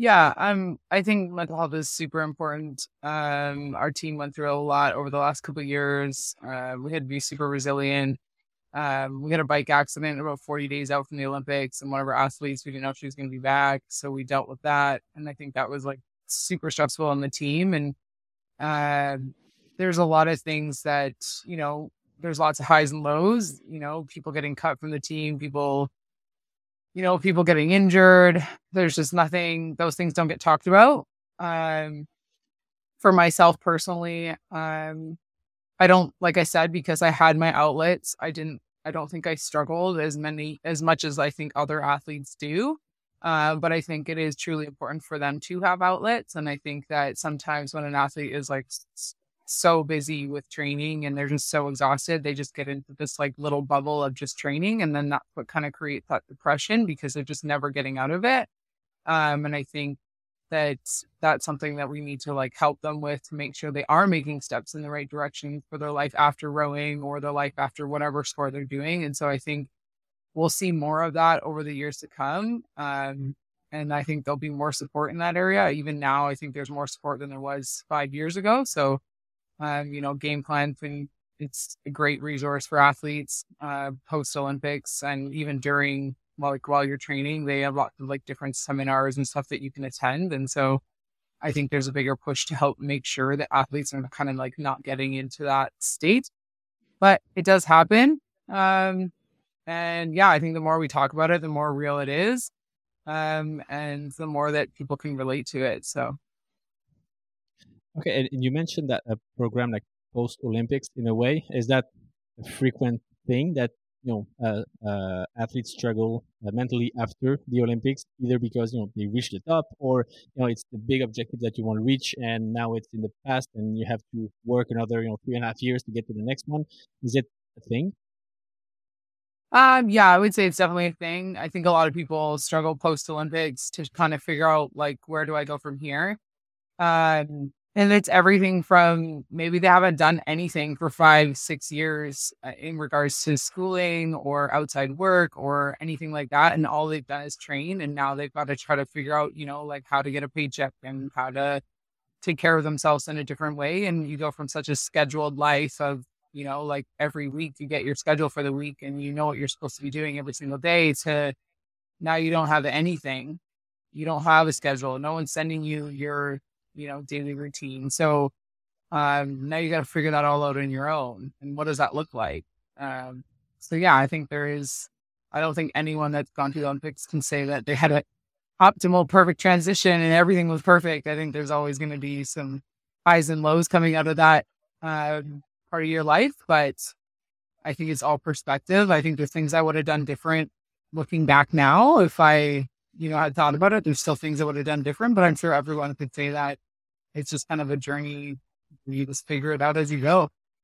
Yeah, um, I think mental health is super important. Um, our team went through a lot over the last couple years. Uh, we had to be super resilient. Um, we had a bike accident about 40 days out from the Olympics, and one of our athletes, we didn't know if she was going to be back. So we dealt with that. And I think that was like super stressful on the team. And uh, there's a lot of things that, you know, there's lots of highs and lows, you know, people getting cut from the team, people you know, people getting injured. There's just nothing, those things don't get talked about. Um, for myself personally, um, I don't, like I said, because I had my outlets, I didn't, I don't think I struggled as many, as much as I think other athletes do. Uh, but I think it is truly important for them to have outlets. And I think that sometimes when an athlete is like so busy with training and they're just so exhausted they just get into this like little bubble of just training and then that's what kind of creates that depression because they're just never getting out of it um and i think that that's something that we need to like help them with to make sure they are making steps in the right direction for their life after rowing or their life after whatever sport they're doing and so i think we'll see more of that over the years to come um and I think there'll be more support in that area. Even now, I think there's more support than there was five years ago. So um, you know, game plan it's a great resource for athletes uh, post Olympics and even during like while you're training, they have lots of like different seminars and stuff that you can attend. And so I think there's a bigger push to help make sure that athletes are kind of like not getting into that state. But it does happen. Um, and yeah, I think the more we talk about it, the more real it is. Um, and the more that people can relate to it. So Okay, and you mentioned that a program like post Olympics, in a way, is that a frequent thing that you know uh, uh, athletes struggle uh, mentally after the Olympics, either because you know they reach the top, or you know it's the big objective that you want to reach, and now it's in the past, and you have to work another you know three and a half years to get to the next one. Is it a thing? Um, yeah, I would say it's definitely a thing. I think a lot of people struggle post Olympics to kind of figure out like where do I go from here. Um, and it's everything from maybe they haven't done anything for five, six years uh, in regards to schooling or outside work or anything like that. And all they've done is train. And now they've got to try to figure out, you know, like how to get a paycheck and how to take care of themselves in a different way. And you go from such a scheduled life of, you know, like every week you get your schedule for the week and you know what you're supposed to be doing every single day to now you don't have anything. You don't have a schedule. No one's sending you your you know, daily routine. So um, now you got to figure that all out on your own. And what does that look like? Um, so yeah, I think there is. I don't think anyone that's gone to the Olympics can say that they had an optimal, perfect transition and everything was perfect. I think there's always going to be some highs and lows coming out of that uh, part of your life, but I think it's all perspective. I think there's things I would have done different looking back now if I you know, had thought about it. There's still things I would have done different, but I'm sure everyone could say that it's just kind of a journey. You just figure it out as you go.